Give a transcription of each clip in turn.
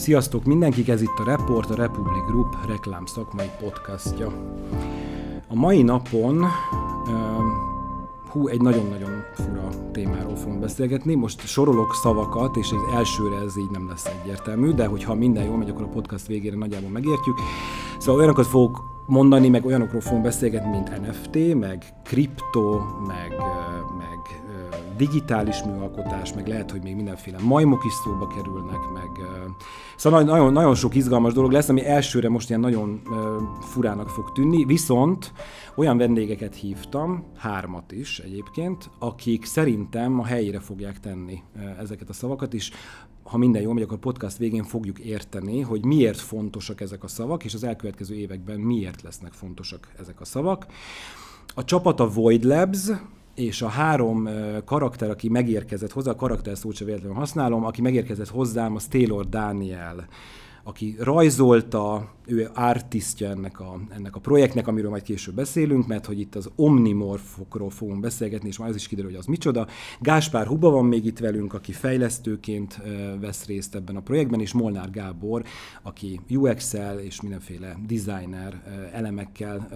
Sziasztok mindenkik, ez itt a Report, a Republic Group reklám szakmai podcastja. A mai napon hú, egy nagyon-nagyon fura témáról fogunk beszélgetni. Most sorolok szavakat, és az elsőre ez így nem lesz egyértelmű, de hogyha minden jól megy, akkor a podcast végére nagyjából megértjük. Szóval olyanokat fogok mondani, meg olyanokról fogunk beszélgetni, mint NFT, meg kripto, meg, meg digitális műalkotás, meg lehet, hogy még mindenféle majmok is szóba kerülnek, meg szóval nagyon, nagyon sok izgalmas dolog lesz, ami elsőre most ilyen nagyon furának fog tűnni, viszont olyan vendégeket hívtam, hármat is egyébként, akik szerintem a helyére fogják tenni ezeket a szavakat is, ha minden jól megy, akkor podcast végén fogjuk érteni, hogy miért fontosak ezek a szavak, és az elkövetkező években miért lesznek fontosak ezek a szavak. A csapat a Void Labs, és a három karakter, aki megérkezett hozzá, a karakter szót sem véletlenül használom, aki megérkezett hozzám, az Taylor Daniel, aki rajzolta, ő artistja ennek a, ennek a projektnek, amiről majd később beszélünk, mert hogy itt az omnimorfokról fogunk beszélgetni, és majd az is kiderül, hogy az micsoda. Gáspár Huba van még itt velünk, aki fejlesztőként vesz részt ebben a projektben, és Molnár Gábor, aki UX-el és mindenféle designer elemekkel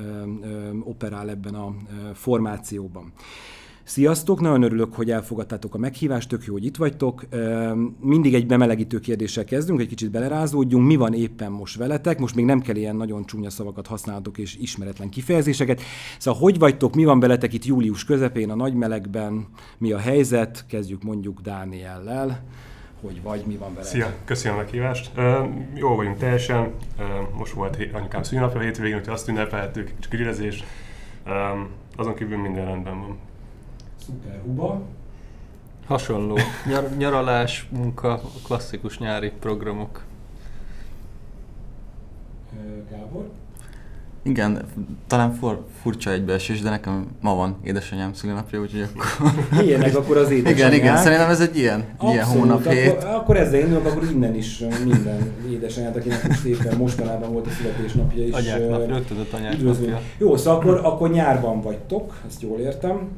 operál ebben a formációban. Sziasztok, nagyon örülök, hogy elfogadtátok a meghívást, tök jó, hogy itt vagytok. Mindig egy bemelegítő kérdéssel kezdünk, egy kicsit belerázódjunk. Mi van éppen most veletek? Most még nem kell ilyen nagyon csúnya szavakat használtok és ismeretlen kifejezéseket. Szóval hogy vagytok, mi van veletek itt július közepén, a nagy melegben? Mi a helyzet? Kezdjük mondjuk Dániellel hogy vagy, mi van vele. Szia, köszönöm a meghívást. Jó vagyunk teljesen. Most volt anyukám szűnapja hétvégén, úgyhogy azt ünnepeltük, csak grillezés. Um, azon kívül minden rendben van. Szuperhuba. Hasonló. Nyar- nyaralás, munka, klasszikus nyári programok. Gábor? Igen, talán for, furcsa egybeesés, de nekem ma van édesanyám szülinapja, úgyhogy akkor... Ilyenek akkor az édesanyák. Igen, igen, szerintem ez egy ilyen, Abszolút, ilyen hónap hét. Akkor, akkor ezzel indulok, akkor innen is minden édesanyát, akinek most éppen mostanában volt a születésnapja is. Anyák napja, rögtön anyák napja. Jó, szóval akkor, akkor nyárban vagytok, ezt jól értem.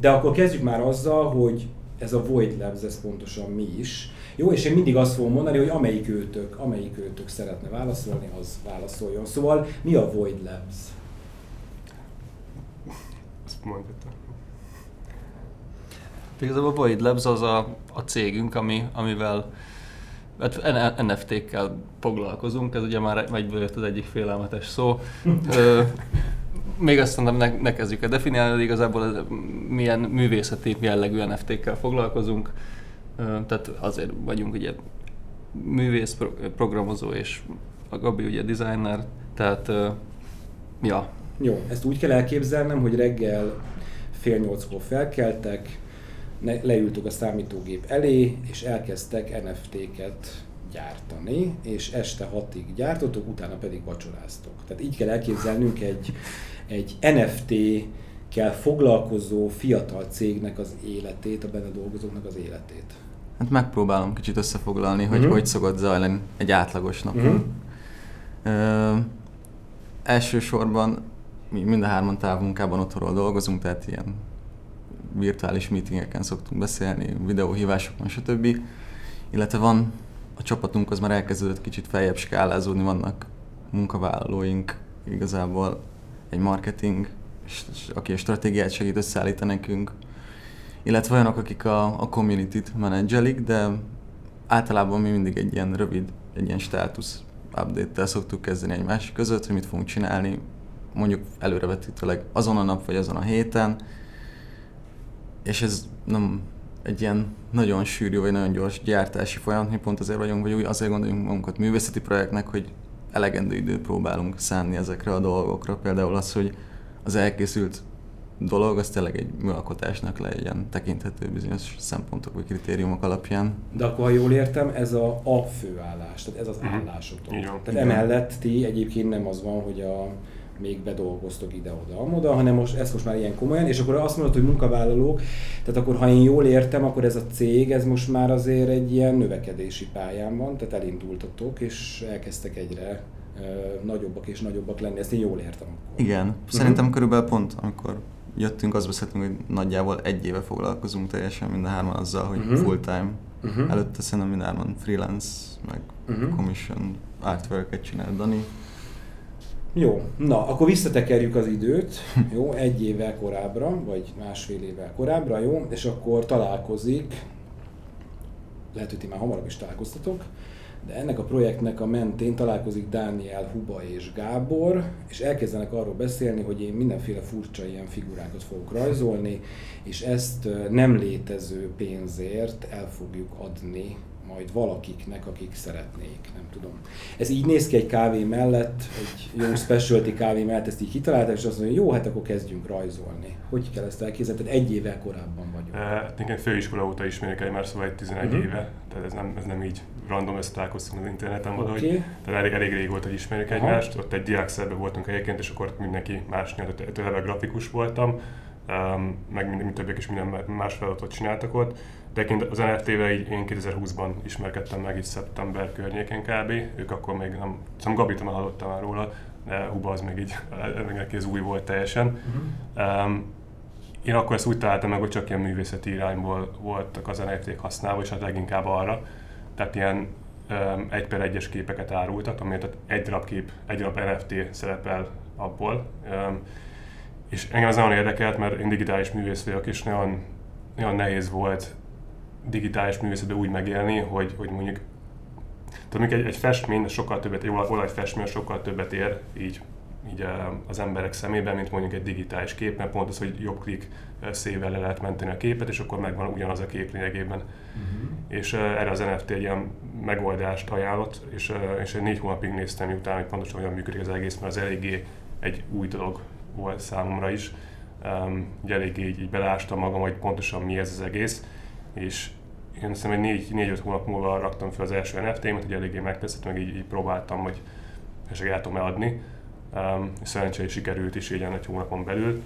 De akkor kezdjük már azzal, hogy ez a Void Labs, ez pontosan mi is. Jó, és én mindig azt fogom mondani, hogy amelyik őtök, amelyik őtök szeretne válaszolni, az válaszoljon. Szóval mi a Void Labs? Azt mondhatom. Igazából a Void Labs az a, a cégünk, ami, amivel hát NFT-kkel foglalkozunk, ez ugye már egyből jött az egyik félelmetes szó. Ö, még azt mondom, ne, ne kezdjük el definiálni, de igazából milyen művészeti jellegű NFT-kkel foglalkozunk tehát azért vagyunk ugye művész, programozó és a Gabi ugye designer, tehát ja. Jó, ezt úgy kell elképzelnem, hogy reggel fél nyolckor felkeltek, leültük a számítógép elé, és elkezdtek NFT-ket gyártani, és este hatig gyártottuk, utána pedig vacsoráztok. Tehát így kell elképzelnünk egy, egy NFT kell foglalkozó fiatal cégnek az életét, a benne dolgozóknak az életét. Hát megpróbálom kicsit összefoglalni, hogy uh-huh. hogy szokott zajlani egy átlagos napunk. Uh-huh. Ö, elsősorban mi mind a hárman távmunkában otthonról dolgozunk, tehát ilyen virtuális meetingeken szoktunk beszélni, videóhívásokon, stb. Illetve van a csapatunk, az már elkezdődött kicsit feljebb skálázódni, vannak munkavállalóink, igazából egy marketing, aki a stratégiát segít összeállítani nekünk, illetve olyanok, akik a, a community-t menedzselik, de általában mi mindig egy ilyen rövid, egy ilyen státusz update-tel szoktuk kezdeni egymás között, hogy mit fogunk csinálni, mondjuk előrevetítőleg azon a nap vagy azon a héten, és ez nem egy ilyen nagyon sűrű vagy nagyon gyors gyártási folyamat, mi pont azért vagyunk, vagy úgy azért gondoljunk magunkat művészeti projektnek, hogy elegendő időt próbálunk szánni ezekre a dolgokra. Például az, hogy az elkészült dolog, az tényleg egy műalkotásnak legyen tekinthető bizonyos szempontok vagy kritériumok alapján. De akkor, ha jól értem, ez a, a főállás, tehát ez az uh-huh. állásotok. Igen. Tehát Igen. emellett ti egyébként nem az van, hogy a még bedolgoztok ide-oda, amoda, hanem most ezt most már ilyen komolyan, és akkor azt mondod, hogy munkavállalók, tehát akkor ha én jól értem, akkor ez a cég, ez most már azért egy ilyen növekedési pályán van, tehát elindultatok, és elkezdtek egyre nagyobbak és nagyobbak lenni, ezt én jól értem. Akkor. Igen, szerintem uh-huh. körülbelül pont, amikor jöttünk, azt beszéltünk, hogy nagyjából egy éve foglalkozunk teljesen mind a hárman azzal, hogy uh-huh. full time Uh-huh. Előtte szerintem mindárban freelance, meg uh-huh. commission artwork-et csinál Dani. Jó, na, akkor visszatekerjük az időt, jó, egy évvel korábbra, vagy másfél évvel korábbra, jó, és akkor találkozik, lehet, hogy ti már hamarabb is találkoztatok, de ennek a projektnek a mentén találkozik Dániel, Huba és Gábor, és elkezdenek arról beszélni, hogy én mindenféle furcsa ilyen figurákat fogok rajzolni, és ezt nem létező pénzért el fogjuk adni majd valakiknek, akik szeretnék, nem tudom. Ez így néz ki egy kávé mellett, egy jó specialty kávé mellett, ezt így kitalálták, és azt mondja, jó, hát akkor kezdjünk rajzolni. Hogy kell ezt elképzelni? Tehát egy évvel korábban vagyunk. Hát igen, főiskola óta ismerjük egymást, szóval egy 11 uh-huh. éve, tehát ez nem, ez nem így random összetalálkoztunk az interneten valahogy. Okay. Tehát elég, elég régóta, hogy ismerjük Aha. egymást. Ott egy diákszerben voltunk egyébként, és akkor mindenki más nyert, eleve grafikus voltam, um, meg mind, mind többiek is minden más feladatot csináltak ott. De az NFT-vel így én 2020-ban ismerkedtem meg, így szeptember környékén kb. Ők akkor még nem, szóval Gabit már hallottam már róla, de Huba az még így, neki ez új volt teljesen. Uh-huh. Um, én akkor ezt úgy találtam meg, hogy csak ilyen művészeti irányból voltak az NFT-k használva, és hát leginkább arra. Tehát ilyen um, egy per egyes képeket árultak, amiért egy darab kép, egy darab NFT szerepel abból. Um, és engem ez nagyon érdekelt, mert én digitális művész vagyok, és nagyon, nagyon nehéz volt digitális művészetben úgy megélni, hogy, hogy mondjuk tehát egy, egy festmény sokkal többet, egy olajfestmény sokkal többet ér így, így az emberek szemében, mint mondjuk egy digitális kép, mert pont az, hogy jobb klik szével le lehet menteni a képet, és akkor megvan ugyanaz a kép lényegében. Uh-huh. És erre az NFT egy ilyen megoldást ajánlott, és, és négy hónapig néztem, miután, hogy pontosan hogyan működik az egész, mert az eléggé egy új dolog volt számomra is. Um, ugye eléggé így, így belástam magam, hogy pontosan mi ez az egész, és én hiszem, hogy négy, négy-öt hónap múlva raktam fel az első NFT-met, hogy eléggé megteszett, meg így, így próbáltam, hogy esetleg el tudom eladni. Um, szerencsére sikerült is így egy hónapon belül.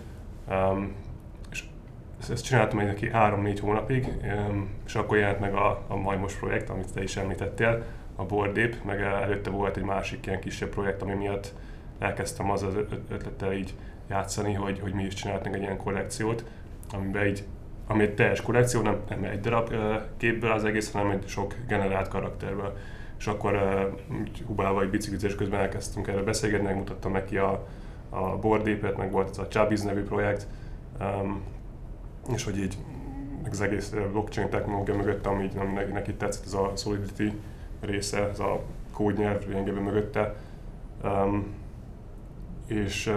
Um, ezt csináltam egy neki három-négy hónapig, és akkor jelent meg a, a Majmos projekt, amit te is említettél, a Bordép, meg előtte volt egy másik ilyen kisebb projekt, ami miatt elkezdtem az az ötlettel így játszani, hogy, hogy mi is csináltunk egy ilyen kollekciót, amiben így ami egy teljes kollekció, nem, nem egy darab képből az egész, hanem egy sok generált karakterből. És akkor Hubával egy biciklizés közben elkezdtünk erre beszélgetni, megmutattam neki a, a bordépet, meg volt ez a Chabiz nevű projekt, és hogy így az egész blockchain technológia mögött, ami így nem, neki tetszett, ez a Solidity része, ez a kódnyelv lényegében mögötte. Um, és,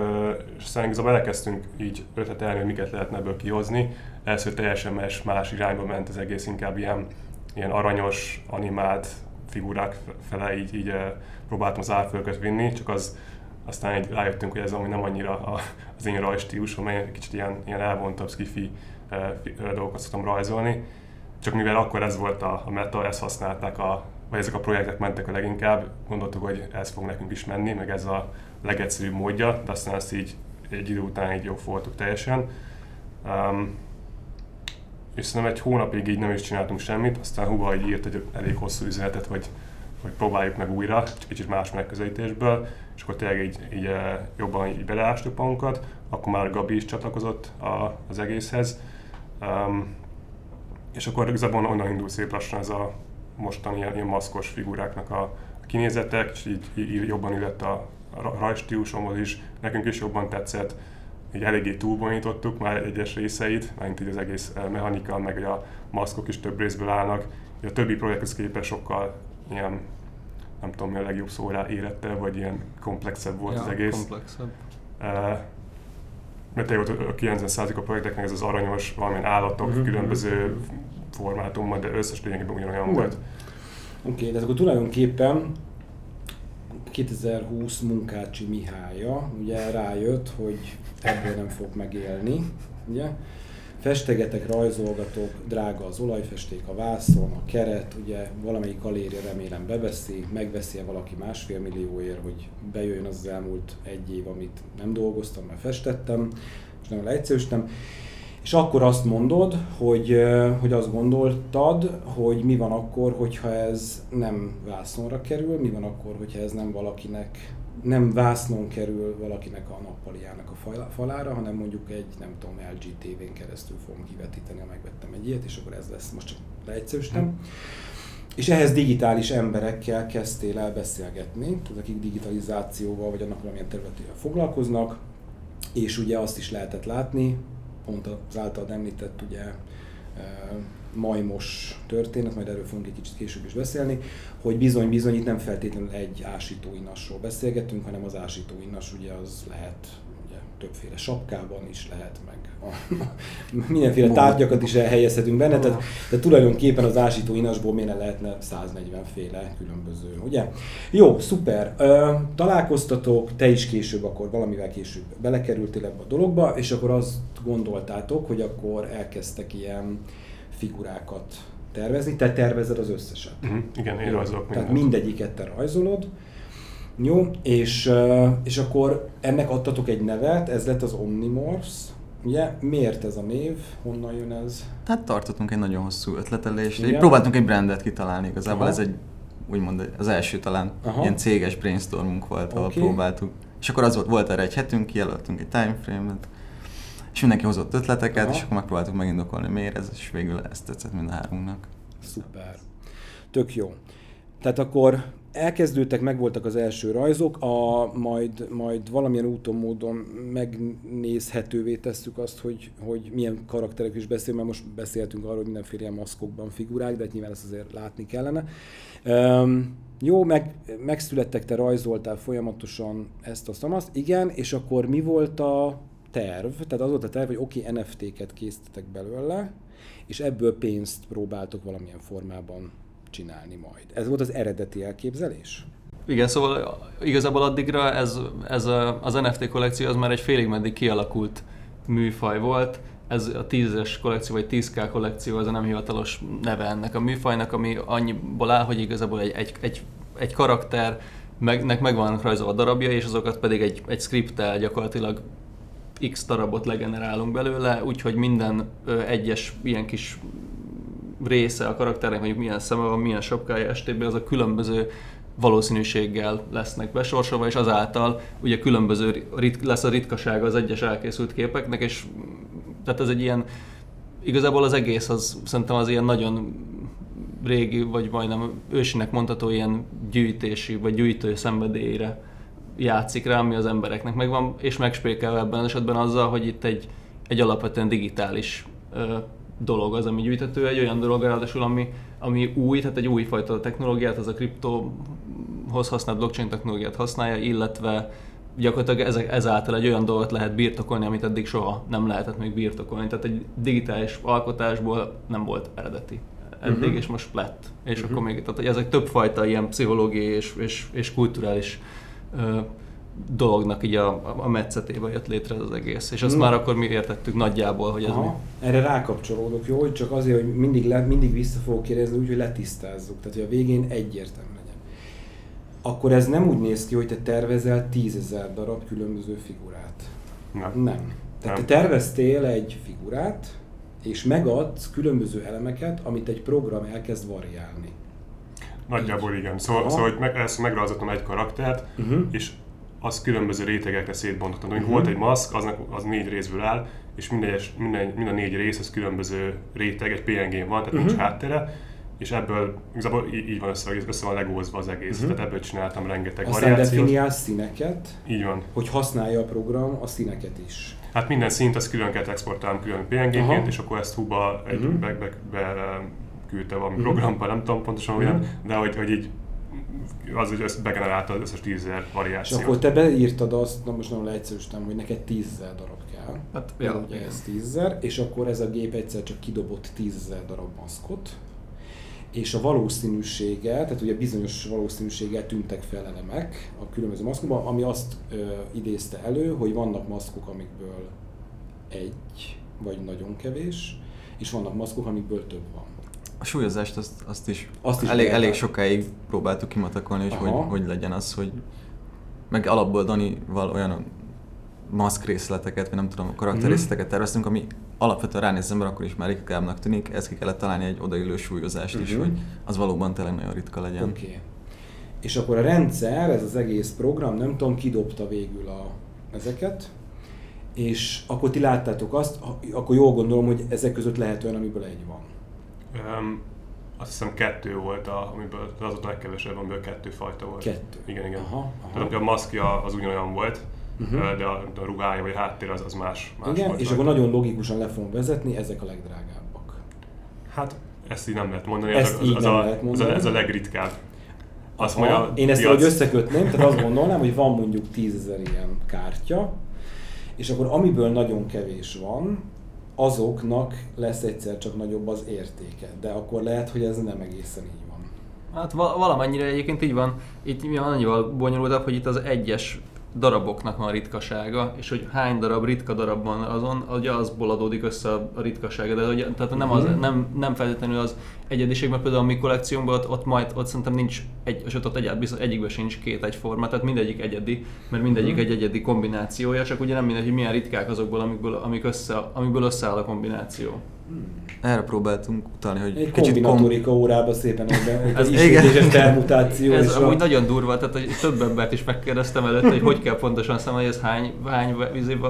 és szerintem igazából elkezdtünk így ötletelni, hogy miket lehetne ebből kihozni. Először teljesen más, más irányba ment az egész, inkább ilyen, ilyen aranyos, animált figurák fele így, így próbáltam az árfölköt vinni, csak az aztán így rájöttünk, hogy ez ami nem annyira az én rajstílusom, mert kicsit ilyen, ilyen elvontabb, skifi dolgokat szoktam rajzolni. Csak mivel akkor ez volt a, meta, ezt használták, a, vagy ezek a projektek mentek a leginkább, gondoltuk, hogy ez fog nekünk is menni, meg ez a legegyszerűbb módja, de aztán ezt így egy idő után így jobb voltuk teljesen. Um, és szerintem egy hónapig így nem is csináltunk semmit, aztán Huba így írt egy elég hosszú üzenetet, hogy, hogy próbáljuk meg újra, csak kicsit más megközelítésből, és akkor tényleg így, így jobban így beleástuk magunkat, akkor már Gabi is csatlakozott a, az egészhez, um, és akkor igazából onnan indul szép lassan ez a mostani ilyen, ilyen maszkos figuráknak a, a kinézetek, és így, így jobban illett a, rajstílusomhoz is, nekünk is jobban tetszett, így eléggé túlbonyítottuk már egyes részeit, mint így az egész eh, mechanika, meg a maszkok is több részből állnak. A többi projekthez képest sokkal ilyen, nem tudom mi a legjobb szó rá érettebb, vagy ilyen komplexebb volt ja, az egész. komplexebb. Uh, mert tényleg a 90% a projekteknek ez az aranyos, valamilyen állatok, uh-huh. különböző formátumban, de összes lényegében ugyanolyan uh-huh. volt. Oké, okay, de akkor tulajdonképpen 2020 munkácsi Mihálya ugye rájött, hogy ebből nem fog megélni, ugye? Festegetek, rajzolgatok, drága az olajfesték, a vászon, a keret, ugye valamelyik galéria remélem beveszi, megveszi -e valaki másfél millióért, hogy bejöjjön az, az elmúlt egy év, amit nem dolgoztam, mert festettem, és nem leegyszerűsítem. És akkor azt mondod, hogy, hogy azt gondoltad, hogy mi van akkor, hogyha ez nem vászonra kerül, mi van akkor, hogyha ez nem valakinek, nem vásznon kerül valakinek a nappaliának a falára, hanem mondjuk egy, nem tudom, LG TV-n keresztül fogom kivetíteni, ha megvettem egy ilyet, és akkor ez lesz, most csak leegyszerűsítem. Hmm. És ehhez digitális emberekkel kezdtél el beszélgetni, tehát akik digitalizációval vagy annak valamilyen területével foglalkoznak, és ugye azt is lehetett látni, pont az általad említett ugye majmos történet, majd erről fogunk egy kicsit később is beszélni, hogy bizony-bizony itt nem feltétlenül egy ásítóinasról beszélgetünk, hanem az ásítóinas ugye az lehet ugye, többféle sapkában is lehet, meg a, mindenféle tárgyakat is elhelyezhetünk benne, tehát, tehát tulajdonképpen az ásítóinasból miért lehetne 140 féle különböző, ugye? Jó, szuper. Találkoztatok, te is később, akkor valamivel később belekerültél ebbe a dologba, és akkor azt gondoltátok, hogy akkor elkezdtek ilyen figurákat tervezni, te tervezed az összeset. Uh-huh. Igen, én rajzolok Tehát mindegyiket te rajzolod. Jó, és, és akkor ennek adtatok egy nevet, ez lett az Omnimorphs. Ugye, miért ez a név? Honnan jön ez? Hát tartottunk egy nagyon hosszú ötletelést. Igen. Próbáltunk egy brandet kitalálni igazából, Aha. ez egy úgymond az első talán Aha. ilyen céges brainstormunk volt, ahol okay. próbáltuk. És akkor az volt, volt erre egy hetünk, kijelöltünk egy timeframe-et, és mindenki hozott ötleteket, Aha. és akkor megpróbáltuk megindokolni, miért ez, és végül ezt tetszett mind a hárunknak. Szuper. Tök jó. Tehát akkor elkezdődtek, megvoltak az első rajzok, a, majd, majd valamilyen úton, módon megnézhetővé tesszük azt, hogy, hogy milyen karakterek is beszél, mert most beszéltünk arról, hogy mindenféle ilyen maszkokban figurák, de hát nyilván ezt azért látni kellene. Um, jó, meg, megszülettek, te rajzoltál folyamatosan ezt a szamaszt, igen, és akkor mi volt a terv, tehát az volt a terv, hogy oké, okay, NFT-ket készítetek belőle, és ebből pénzt próbáltok valamilyen formában csinálni majd. Ez volt az eredeti elképzelés? Igen, szóval igazából addigra ez, ez a, az NFT kollekció az már egy félig meddig kialakult műfaj volt. Ez a 10-es kollekció, vagy 10K kollekció, az a nem hivatalos neve ennek a műfajnak, ami annyiból áll, hogy igazából egy, egy, egy, egy karakter, megnek meg vannak rajzolva darabja, és azokat pedig egy, egy scripttel gyakorlatilag x darabot legenerálunk belőle, úgyhogy minden egyes ilyen kis része a karakternek, mondjuk milyen szeme van, milyen sapkája, stb. az a különböző valószínűséggel lesznek besorsolva, és azáltal ugye különböző rit- lesz a ritkasága az egyes elkészült képeknek, és tehát ez egy ilyen, igazából az egész az szerintem az ilyen nagyon régi, vagy majdnem ősinek mondható ilyen gyűjtési, vagy gyűjtő szenvedélyre játszik rá, ami az embereknek megvan, és megspékel ebben az esetben azzal, hogy itt egy, egy alapvetően digitális ö, dolog az, ami gyűjtető, egy olyan dolog ráadásul, ami, ami új, tehát egy újfajta technológiát, az a kriptóhoz használt blockchain technológiát használja, illetve gyakorlatilag ezek, ezáltal egy olyan dolgot lehet birtokolni, amit eddig soha nem lehetett még birtokolni. Tehát egy digitális alkotásból nem volt eredeti eddig, uh-huh. és most lett. És uh-huh. akkor még, tehát ezek többfajta ilyen pszichológiai és, és, és kulturális dolognak így a, a metszetébe jött létre az egész. És azt Na. már akkor mi értettük nagyjából, hogy ez Aha. mi. Erre rákapcsolódok, jó? Hogy csak azért, hogy mindig, le, mindig vissza fogok kérdezni, úgy, hogy letisztázzuk. Tehát, hogy a végén egyértelmű legyen. Akkor ez nem úgy néz ki, hogy te tervezel tízezer darab különböző figurát. Nem. Nem. Tehát nem. te terveztél egy figurát, és megadsz különböző elemeket, amit egy program elkezd variálni. Nagyjából igen. Szóval, szóval hogy meg, ezt megrajzoltam egy karaktert, uh-huh. és az különböző rétegekre szétbontottam. Uh-huh. Volt egy maszk, aznak, az négy részből áll, és minden, minden, minden négy rész az különböző réteg, egy PNG van, tehát uh-huh. nincs háttere, és ebből igazából így, így van össze, össze van legózva az egész, uh-huh. tehát ebből csináltam rengeteg Aztán variációt. definiálsz színeket, így van. hogy használja a program a színeket is. Hát minden szint az külön kell exportálni külön PNG-ként, és akkor ezt húba egy uh-huh. be, be, be, küldte valami uh-huh. programba, nem tudom pontosan uh-huh. olyan, de hogy, hogy így az, hogy ezt begenerálta az összes tízezer variációt. És akkor te beírtad azt, na most nagyon leegyszerűsítem, hogy neked tízezer darab kell. Hát, ja, ugye ez tízezer, és akkor ez a gép egyszer csak kidobott tízezer darab maszkot, és a valószínűsége, tehát ugye bizonyos valószínűséggel tűntek fel elemek a különböző maszkokban, ami azt ö, idézte elő, hogy vannak maszkok, amikből egy, vagy nagyon kevés, és vannak maszkok, amikből több van. A súlyozást azt, azt is, azt is elég, elég sokáig próbáltuk kimatakolni, hogy, hogy hogy legyen az, hogy meg alapból Danival olyan maszk részleteket, vagy nem tudom, karakterrészleteket mhm. terveztünk, ami alapvetően ránéz ember, akkor is már ritkábbnak tűnik, ezt ki kellett találni egy odaillő súlyozást uh-huh. is, mhm. hogy az valóban tényleg nagyon ritka legyen. Oké. Okay. És akkor a rendszer, ez az egész program, nem tudom, kidobta végül a, ezeket, és akkor ti láttátok azt, akkor jól gondolom, hogy ezek között lehet olyan, amiből egy van. Um, azt hiszem kettő volt, a, amiből az a legkevesebb, amiből kettő fajta volt. Kettő? Igen, igen. Aha, aha. Tehát a maszkja az ugyanolyan volt, uh-huh. de a, a ruhája vagy a háttér az, az más, más Igen, volt és akkor nagyon logikusan le fogunk vezetni, ezek a legdrágábbak. Hát ezt így nem lehet mondani, ezt ez, így az, nem a, lehet mondani. Ez, a, ez a legritkább. Azt mondja, Én ezt ahogy összekötném, tehát azt gondolnám, hogy van mondjuk tízezer ilyen kártya, és akkor amiből nagyon kevés van, azoknak lesz egyszer csak nagyobb az értéke. De akkor lehet, hogy ez nem egészen így van. Hát valamennyire egyébként így van. Itt mi annyival bonyolultabb, hogy itt az egyes daraboknak van ritkasága, és hogy hány darab ritka darab van azon, ugye azból adódik össze a ritkasága, de ugye, tehát nem, az, mhm. nem, nem feltétlenül az egyediség, mert például a mi kollekciónkban ott, ott majd ott szerintem nincs egy, és ott, egyáltalán biztos egyikben sincs két egyforma, tehát mindegyik egyedi, mert mindegyik uh-huh. egy egyedi kombinációja, csak ugye nem mindegy, hogy milyen ritkák azokból, amikből, amik össze, amikből összeáll a kombináció. Erre próbáltunk utalni, hogy egy kicsit kombinatorika kom... órában szépen egyben, ez ismétléses permutáció. Ez amúgy a... nagyon durva, tehát hogy több embert is megkérdeztem előtt, hogy hogy kell pontosan számolni, hogy ez hány, hány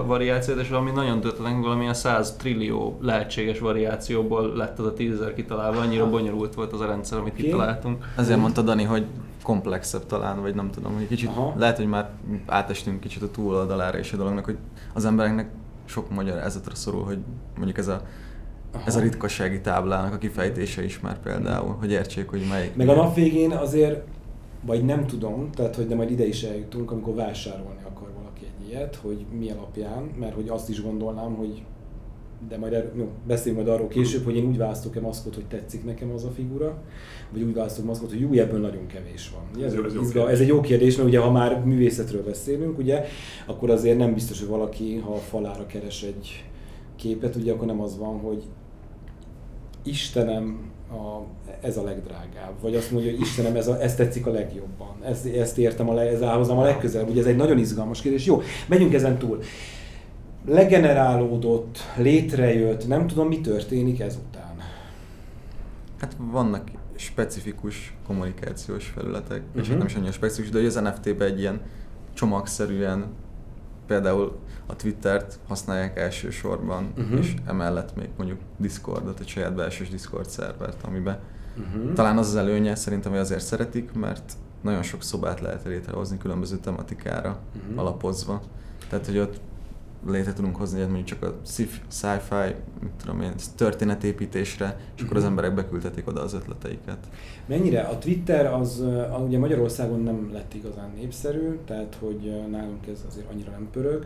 variáció, és valami nagyon döntelen, valamilyen 100 trillió lehetséges variációból lett az a tízezer kitalálva, annyira bonyolult volt az a rendszer, amit okay. kitaláltunk. Ezért mondta Dani, hogy komplexebb talán, vagy nem tudom, hogy kicsit Aha. lehet, hogy már átestünk kicsit a túloldalára is a dolognak, hogy az embereknek sok magyarázatra szorul, hogy mondjuk ez a Aha. ez a ritkasági táblának a kifejtése is már például, hogy értsék, hogy melyik. Meg a nap végén azért, vagy nem tudom, tehát hogy de majd ide is eljutunk, amikor vásárolni akar valaki egy ilyet, hogy mi alapján, mert hogy azt is gondolnám, hogy de majd erről, no, beszéljünk majd arról később, hogy én úgy választok-e maszkot, hogy tetszik nekem az a figura, vagy úgy választok maszkot, hogy jó, ebből nagyon kevés van. Ez, ez, ez, ez egy jó kérdés, mert ugye ha már művészetről beszélünk, ugye, akkor azért nem biztos, hogy valaki, ha a falára keres egy képet, ugye akkor nem az van, hogy Istenem, a, ez a legdrágább, vagy azt mondja, hogy Istenem, ez, a, ez tetszik a legjobban, ezt, ezt értem, a, ez állhozom a legközelebb, ugye ez egy nagyon izgalmas kérdés. Jó, menjünk ezen túl. Legenerálódott, létrejött, nem tudom, mi történik ezután. Hát vannak specifikus kommunikációs felületek, uh-huh. és hát nem is annyira specifikus, de az NFT-ben egy ilyen csomagszerűen például a Twittert használják elsősorban, uh-huh. és emellett még mondjuk Discordot, egy saját belsős Discord szervert, amiben uh-huh. talán az az előnye szerintem, hogy azért szeretik, mert nagyon sok szobát lehet létrehozni különböző tematikára uh-huh. alapozva. Tehát, hogy ott létre tudunk hozni hogy mondjuk csak a sci-fi, mit tudom én, történetépítésre, és akkor az emberek beküldhetik oda az ötleteiket. Mennyire? A Twitter az ugye Magyarországon nem lett igazán népszerű, tehát hogy nálunk ez azért annyira nem pörög.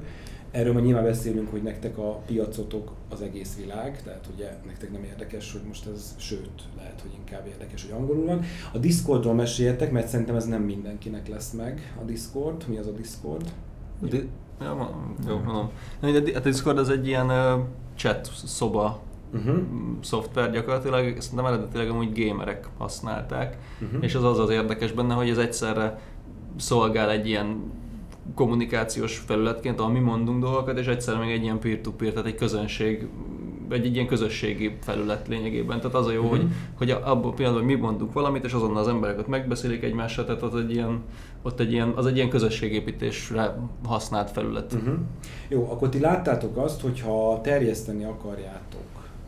Erről majd nyilván beszélünk, hogy nektek a piacotok az egész világ, tehát ugye nektek nem érdekes, hogy most ez, sőt, lehet, hogy inkább érdekes, hogy angolul van. A Discordról meséljetek, mert szerintem ez nem mindenkinek lesz meg a Discord. Mi az a Discord? Di- ja, jó, mondom. A Discord az egy ilyen uh, chat szoba uh-huh. szoftver gyakorlatilag, szerintem eredetileg amúgy gamerek használták, uh-huh. és az az az érdekes benne, hogy ez egyszerre szolgál egy ilyen kommunikációs felületként, ahol mi mondunk dolgokat, és egyszer még egy ilyen peer-to-peer, tehát egy közönség, egy, egy ilyen közösségi felület lényegében. Tehát az a jó, uh-huh. hogy, hogy abban a pillanatban mi mondunk valamit, és azonnal az emberek ott megbeszélik egymással, tehát ott egy ilyen, ott egy ilyen, az egy ilyen közösségépítésre használt felület. Uh-huh. Jó, akkor ti láttátok azt, hogy ha terjeszteni akarjátok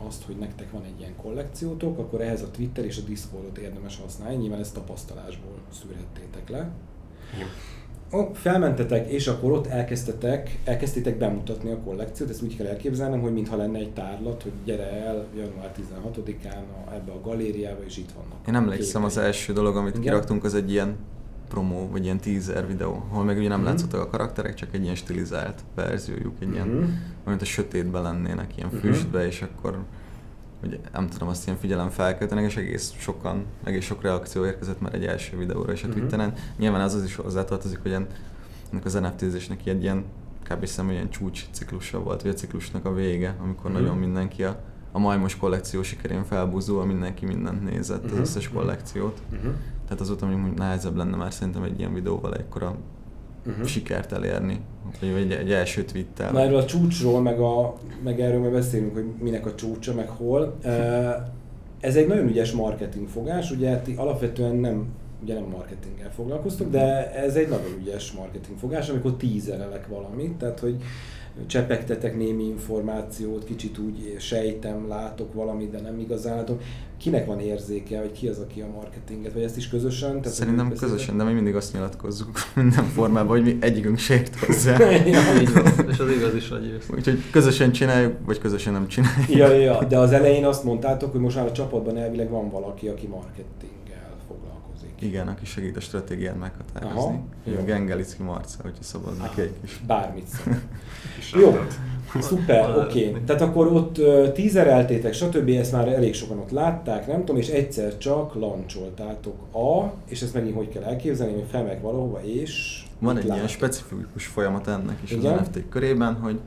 azt, hogy nektek van egy ilyen kollekciótok, akkor ehhez a Twitter és a Discordot érdemes használni, nyilván ezt tapasztalásból szűrhettétek le. Oh, felmentetek, és akkor ott elkezdtetek, elkezdtétek bemutatni a kollekciót, ezt úgy kell elképzelnem, hogy mintha lenne egy tárlat, hogy gyere el január 16-án a, ebbe a galériába, és itt vannak. Én emlékszem, az első dolog, amit Igen? kiraktunk, az egy ilyen promó, vagy ilyen teaser videó, ahol meg ugye nem uh-huh. látszottak a karakterek, csak egy ilyen stilizált verziójuk, egy uh-huh. ilyen, mint a sötétben lennének, ilyen uh-huh. füstbe, és akkor hogy nem tudom, azt ilyen figyelem felkeltenek, és egész sokan, egész sok reakció érkezett már egy első videóra is a mhm. Twitteren. Uh-huh. Nyilván az az is hozzátartozik, hogy ennek az NFT-zésnek egy ilyen kb. hiszem, ilyen csúcs ciklusa volt, vagy a ciklusnak a vége, amikor uh-huh. nagyon mindenki a, a majmos kollekció sikerén felbúzóval mindenki mindent nézett, uh-huh. az összes kollekciót. Uh-huh. Tehát azóta mondjuk nehezebb lenne már szerintem egy ilyen videóval ekkora uh-huh. sikert elérni, vagy egy, egy első. Na erről a csúcsról, meg, a, meg erről meg beszélünk, hogy minek a csúcsa, meg hol. Ez egy nagyon ügyes marketing fogás, ugye ti alapvetően nem ugye nem marketinggel foglalkoztok, de ez egy nagyon ügyes marketing fogás, amikor tízerelek valamit, tehát hogy csepegtetek némi információt, kicsit úgy sejtem, látok valamit, de nem igazán látom. Kinek van érzéke, vagy ki az, aki a marketinget, vagy ezt is közösen? Tehát Szerintem közösen, de mi mindig azt nyilatkozzuk minden formában, hogy mi egyikünk se ért hozzá. ja, és az igaz is, hogy Úgyhogy közösen csináljuk, vagy közösen nem csináljuk. Ja, ja, de az elején azt mondtátok, hogy most már a csapatban elvileg van valaki, aki marketing igen, aki segít a stratégiát meghatározni. Aha, Gengelicki Marca, hogyha szabad Aha, neki egy kis... Bármit szabad. jó, szuper, oké. Okay. Tehát akkor ott uh, tízereltétek, stb. ezt már elég sokan ott látták, nem tudom, és egyszer csak lancsoltátok a, és ezt megint hogy kell elképzelni, hogy felmeg valahova, és... Van egy látod? ilyen specifikus folyamat ennek is Igen? az NFT körében, hogy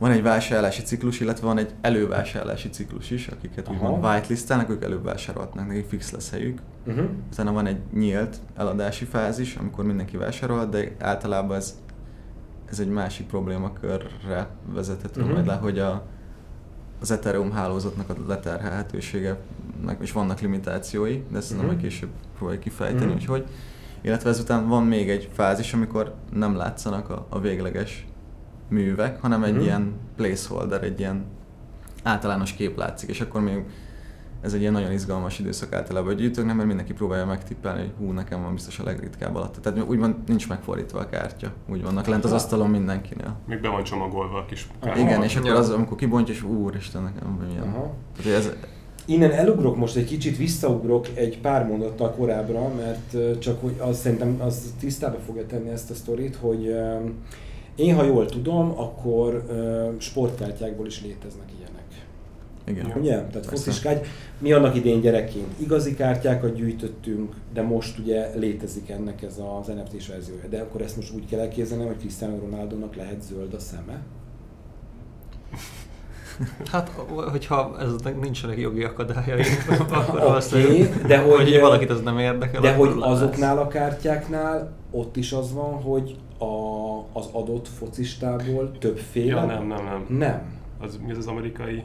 van egy vásárlási ciklus, illetve van egy elővásárlási ciklus is, akiket Aha. úgymond whitelistelnek, ők elővásárolhatnak, nekik fix lesz helyük. Uh-huh. Utána van egy nyílt eladási fázis, amikor mindenki vásárol, de általában ez, ez egy másik problémakörre vezethető uh-huh. majd le, hogy a, az Ethereum hálózatnak a leterhelhetősége, és vannak limitációi, de ezt uh-huh. nem később próbáljuk kifejteni, uh-huh. hogy illetve ezután van még egy fázis, amikor nem látszanak a, a végleges művek, hanem egy mm. ilyen placeholder, egy ilyen általános kép látszik, és akkor még ez egy ilyen nagyon izgalmas időszak általában a gyűjtőknek, mert mindenki próbálja megtippelni, hogy hú, nekem van biztos a legritkább alatt. Tehát úgymond nincs megfordítva a kártya, úgy vannak lent az asztalon mindenkinél. Még be van csomagolva a kis kártya. Igen, és akkor az, amikor kibontja, és úristen, nekem milyen. Tehát ez, Innen elugrok most egy kicsit, visszaugrok egy pár mondattal korábbra, mert csak hogy azt szerintem az tisztába fogja tenni ezt a sztorit, hogy én, ha jól tudom, akkor sportkártyákból is léteznek ilyenek. Igen. Ugye? Tehát fociskárty. Mi annak idén gyerekként igazi kártyákat gyűjtöttünk, de most ugye létezik ennek ez az NFT-s verziója. De akkor ezt most úgy kell elképzelni, hogy Cristiano Ronaldo-nak lehet zöld a szeme? Hát, hogyha ez nincsenek jogi akadályai, akkor okay, azt de hogy, hogy valakit ez nem érdekel. De hogy azoknál lesz. a kártyáknál ott is az van, hogy a, az adott focistából többféle... Ja, nem, nem, nem. Nem az, mi az az amerikai?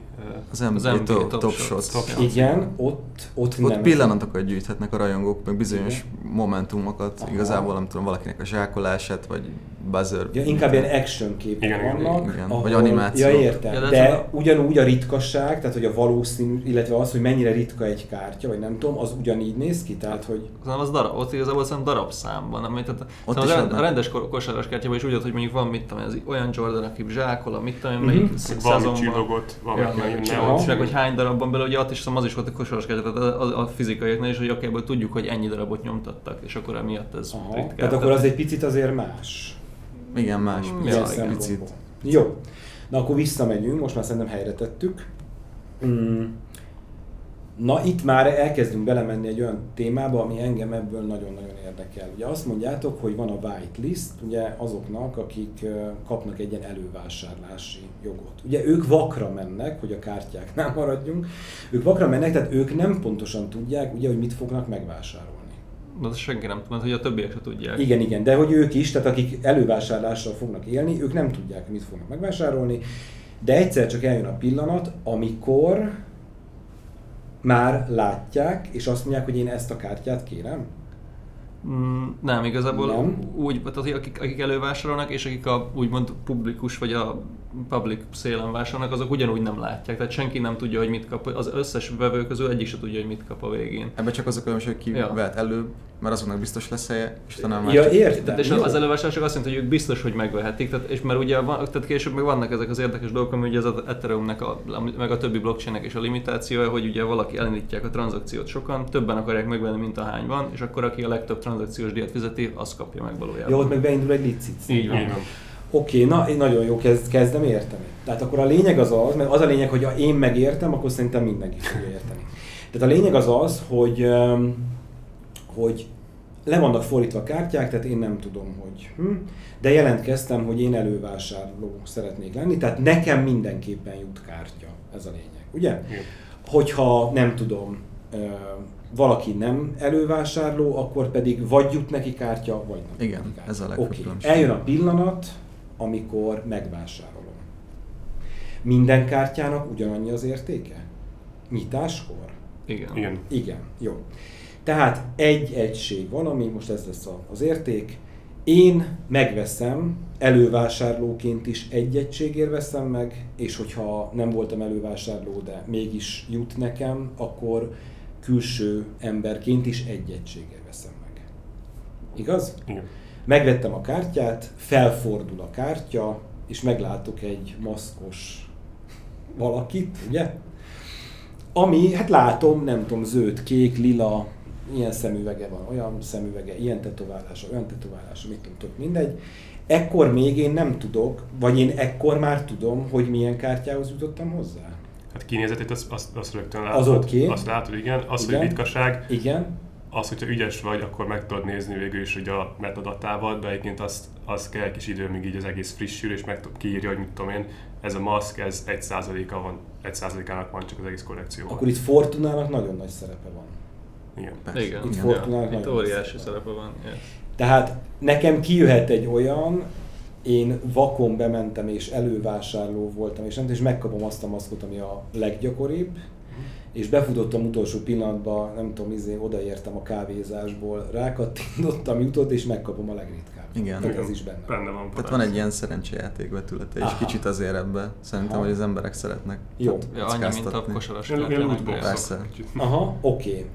Az NBA, az NBA top, top, shots. top shots. Igen, ott, ott, ott nem pillanatokat gyűjthetnek a rajongók, meg bizonyos Igen. momentumokat, Aha. igazából nem tudom, valakinek a zsákolását, vagy buzzer. Ja, inkább ilyen action képek igen, vannak. Igen, ahol, vagy animáció. Ja, értem. Ja, de, de a... ugyanúgy a ritkaság, tehát hogy a valószínű, illetve az, hogy mennyire ritka egy kártya, vagy nem tudom, az ugyanígy néz ki, tehát hogy... Nem, az darab, ott igazából szerintem darabszámban, nem? Tehát, ott is a, a rendes kosaras kártyában is úgy, hogy mondjuk van, mit tudom, az olyan Jordan, aki zsákol, mit tudom, mm-hmm. melyik szezonban. csillagot, valami ja, meg, hogy hány darabban belőle, ugye ott is az is volt a kosaras kártya, tehát a, a fizikaiaknál is, hogy oké, tudjuk, hogy ennyi darabot nyomtattak, és akkor emiatt ez ritkán. Tehát akkor az egy picit azért más. Igen, más. Mm, ja, igen. Picit. Jó. Na akkor visszamegyünk, most már szerintem helyre tettük. Mm. Na itt már elkezdünk belemenni egy olyan témába, ami engem ebből nagyon-nagyon érdekel. Ugye azt mondjátok, hogy van a whitelist, ugye azoknak, akik kapnak egy ilyen elővásárlási jogot. Ugye ők vakra mennek, hogy a kártyáknál maradjunk, ők vakra mennek, tehát ők nem pontosan tudják, ugye, hogy mit fognak megvásárolni. De azt senki nem tudja, hogy a többiek se tudják. Igen, igen, de hogy ők is, tehát akik elővásárlással fognak élni, ők nem tudják, mit fognak megvásárolni, de egyszer csak eljön a pillanat, amikor már látják, és azt mondják, hogy én ezt a kártyát kérem. Mm, nem, igazából nem. úgy, tehát akik, akik elővásárolnak, és akik a úgymond publikus vagy a public szélen vásárolnak, azok ugyanúgy nem látják. Tehát senki nem tudja, hogy mit kap. Az összes vevő közül egyik se tudja, hogy mit kap a végén. Ebben csak az a különbség, hogy ki ja. vehet előbb, mert azoknak biztos lesz helye, és talán már... Ja, értem. És az elővásárlások azt jelenti, hogy ők biztos, hogy megvehetik, tehát, és mert ugye van, tehát később meg vannak ezek az érdekes dolgok, ami ugye az Ethereumnek, a, meg a többi blockchainnek is a limitációja, hogy ugye valaki elindítják a tranzakciót sokan, többen akarják megvenni, mint ahány van, és akkor aki a legtöbb tranzakciós díjat fizeti, az kapja meg valójában. Jó, ott meg beindul egy licit. Így van. Oké, na nagyon jó, kezd, kezdem érteni. Tehát akkor a lényeg az az, mert az a lényeg, hogy ha én megértem, akkor szerintem mindenki fogja érteni. Tehát a lényeg az az, hogy, hogy le vannak fordítva a kártyák, tehát én nem tudom, hogy hm, de jelentkeztem, hogy én elővásárló szeretnék lenni, tehát nekem mindenképpen jut kártya, ez a lényeg, ugye? Igen. Hogyha nem tudom, valaki nem elővásárló, akkor pedig vagy jut neki kártya, vagy nem. Igen, kártya. ez a legfőbb okay. Eljön a pillanat, amikor megvásárolom. Minden kártyának ugyanannyi az értéke? Nyitáskor? Igen. Igen. Igen, jó. Tehát egy egység valami, most ez lesz az érték, Én megveszem, elővásárlóként is egy egységért veszem meg, és hogyha nem voltam elővásárló, de mégis jut nekem, akkor külső emberként is egy egységért veszem meg. Igaz? Igen. Megvettem a kártyát, felfordul a kártya, és meglátok egy maszkos valakit, ugye? Ami, hát látom, nem tudom, zöld, kék, lila, ilyen szemüvege van, olyan szemüvege, ilyen tetoválása, olyan tetoválása, mit tudom, tök mindegy. Ekkor még én nem tudok, vagy én ekkor már tudom, hogy milyen kártyához jutottam hozzá. Hát kinézetét azt, azt, azt rögtön látod. Az oké. Okay. Azt látod, igen. Az, Igen. hogy ritkaság, Igen, az, hogyha ügyes vagy, akkor meg tudod nézni végül is hogy a metadatával, de egyébként azt, az kell egy kis idő, míg így az egész frissül, és meg kiírja, hogy mit tudom én, ez a maszk, ez egy százaléka van, egy százalékának van csak az egész kollekcióban. akkor itt Fortunának nagyon nagy szerepe van. Igen. Persze. Igen. Itt ja. Fortunának Itt nagyon óriási szerepe van. Yes. Tehát nekem kijöhet egy olyan, én vakon bementem és elővásárló voltam, és nem és megkapom azt a maszkot, ami a leggyakoribb, és befutottam utolsó pillanatban, nem tudom, izé, odaértem a kávézásból, rákattintottam, jutott, és megkapom a legritkább. Igen. Tehát ez is benne. Benne van. Tehát van egy ilyen szerencsejáték vetülete, és Aha. kicsit azért ebbe szerintem, Aha. hogy az emberek szeretnek. Jó. Ja, annyi, mint a kosaras. Persze. Aha, oké. Okay.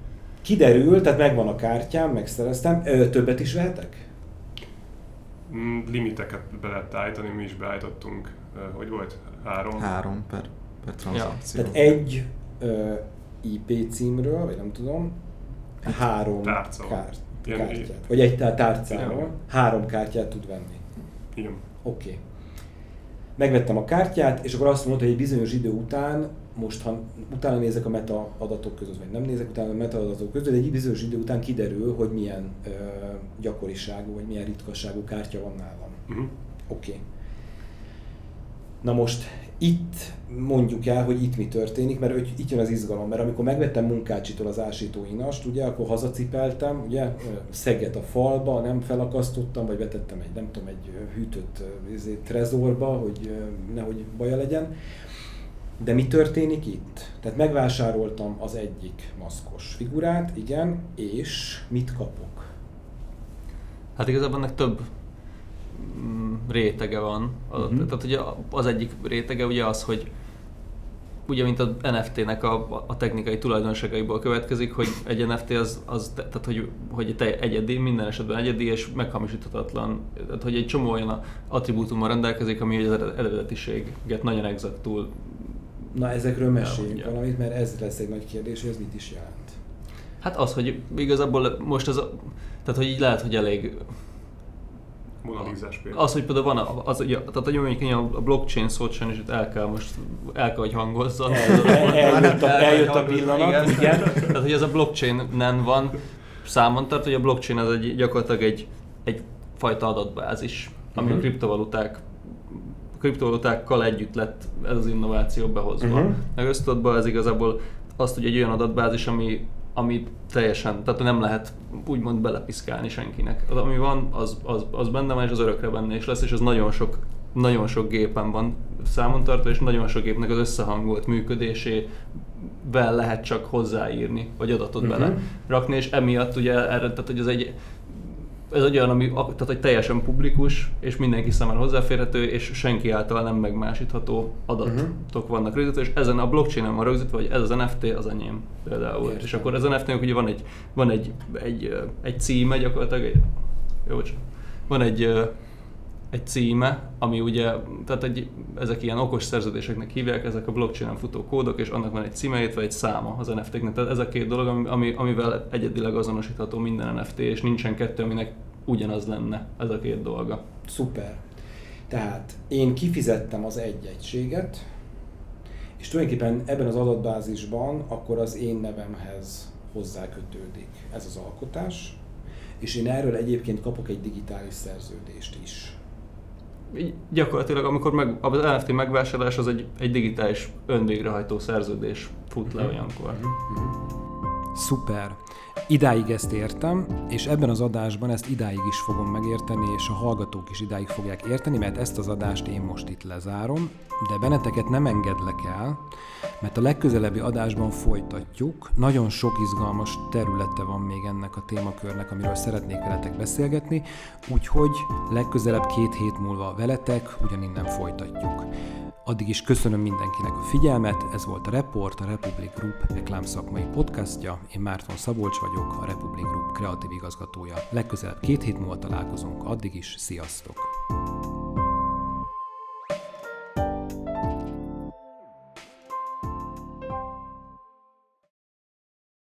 Kiderül, tehát megvan a kártyám, megszereztem. Ö, többet is vehetek? Mm, Limiteket be lehet állítani, mi is beállítottunk, hogy volt? Három? Három per, per tranzakció. Tehát egy ö, IP címről, vagy nem tudom, három Tárca. kárt, Ilyen- kártyát. Vagy egy tá- tárcáról Igen. három kártyát tud venni. Igen. Oké. Okay. Megvettem a kártyát, és akkor azt mondta, hogy egy bizonyos idő után, most ha utána nézek a meta adatok között, vagy nem nézek utána a meta adatok között, de egy bizonyos idő után kiderül, hogy milyen ö, gyakoriságú, vagy milyen ritkaságú kártya van nálam. Uh-huh. Oké. Okay. Na most itt mondjuk el, hogy itt mi történik, mert hogy itt jön az izgalom, mert amikor megvettem munkácsitól az ásító inast, ugye, akkor hazacipeltem, ugye, ö, szegget a falba, nem felakasztottam, vagy vetettem egy, nem tudom, egy hűtött izé, trezorba, hogy nehogy baja legyen. De mi történik itt? Tehát megvásároltam az egyik maszkos figurát, igen, és mit kapok? Hát igazából ennek több rétege van. Uh-huh. Tehát ugye az egyik rétege ugye az, hogy ugye mint a NFT-nek a, a technikai tulajdonságaiból következik, hogy egy NFT az, az te- tehát hogy, hogy te egyedi, minden esetben egyedi és meghamisíthatatlan. Tehát hogy egy csomó olyan attribútummal rendelkezik, ami az ered- eredetiséget nagyon exaktul Na ezekről meséljünk valamit, mert ez lesz egy nagy kérdés, hogy ez mit is jelent. Hát az, hogy igazából most ez a, tehát hogy így lehet, hogy elég Monalizás például. Az, hogy például van, a- az, ugye, tehát hogy mondjuk a a blockchain szót sajnos itt el kell most, el kell, hogy. El- el- eljött a- eljött a pillanat, igen. Tehát, hogy ez a blockchain-nen van, számon tart, hogy a blockchain az egy, gyakorlatilag egy, egy fajta adatbázis, ami Mhm. a kriptovaluták kriptovalutákkal együtt lett ez az innováció behozva. Mhm. Uh-huh. A köztudatban ez igazából azt, hogy egy olyan adatbázis, ami, ami teljesen, tehát nem lehet úgymond belepiszkálni senkinek. Az, ami van, az, az, az benne van, és az örökre benne is lesz, és az nagyon sok, nagyon sok gépen van számon tartva, és nagyon sok gépnek az összehangolt működésével lehet csak hozzáírni, vagy adatot uh-huh. bele rakni, és emiatt ugye erre, tehát hogy ez egy, ez egy olyan, ami tehát, hogy teljesen publikus, és mindenki számára hozzáférhető, és senki által nem megmásítható adatok uh-huh. vannak rögzítve, és ezen a blockchainen van rögzítve, hogy ez az NFT az enyém például. Értem. És akkor az NFT-nek ugye van egy, van egy, egy, egy címe gyakorlatilag, egy, jó, van egy, egy címe, ami ugye, tehát egy, ezek ilyen okos szerződéseknek hívják, ezek a blockchainen futó kódok, és annak van egy címe, illetve egy száma az NFT-knek. Tehát ez a két dolog, ami, ami, amivel egyedileg azonosítható minden NFT, és nincsen kettő, aminek ugyanaz lenne ez a két dolga. Szuper. Tehát én kifizettem az egy egységet, és tulajdonképpen ebben az adatbázisban akkor az én nevemhez hozzákötődik ez az alkotás, és én erről egyébként kapok egy digitális szerződést is. Gyakorlatilag, amikor meg, az NFT megvásárlás az egy, egy digitális önvégrehajtó szerződés fut le olyankor. Szuper. Idáig ezt értem, és ebben az adásban ezt idáig is fogom megérteni, és a hallgatók is idáig fogják érteni, mert ezt az adást én most itt lezárom, de benneteket nem engedlek el, mert a legközelebbi adásban folytatjuk. Nagyon sok izgalmas területe van még ennek a témakörnek, amiről szeretnék veletek beszélgetni, úgyhogy legközelebb két hét múlva veletek ugyaninnen folytatjuk. Addig is köszönöm mindenkinek a figyelmet, ez volt a Report, a Republic Group reklámszakmai podcastja. Én Márton Szabolcs vagyok, a Republic Group kreatív igazgatója. Legközelebb két hét múlva találkozunk, addig is sziasztok!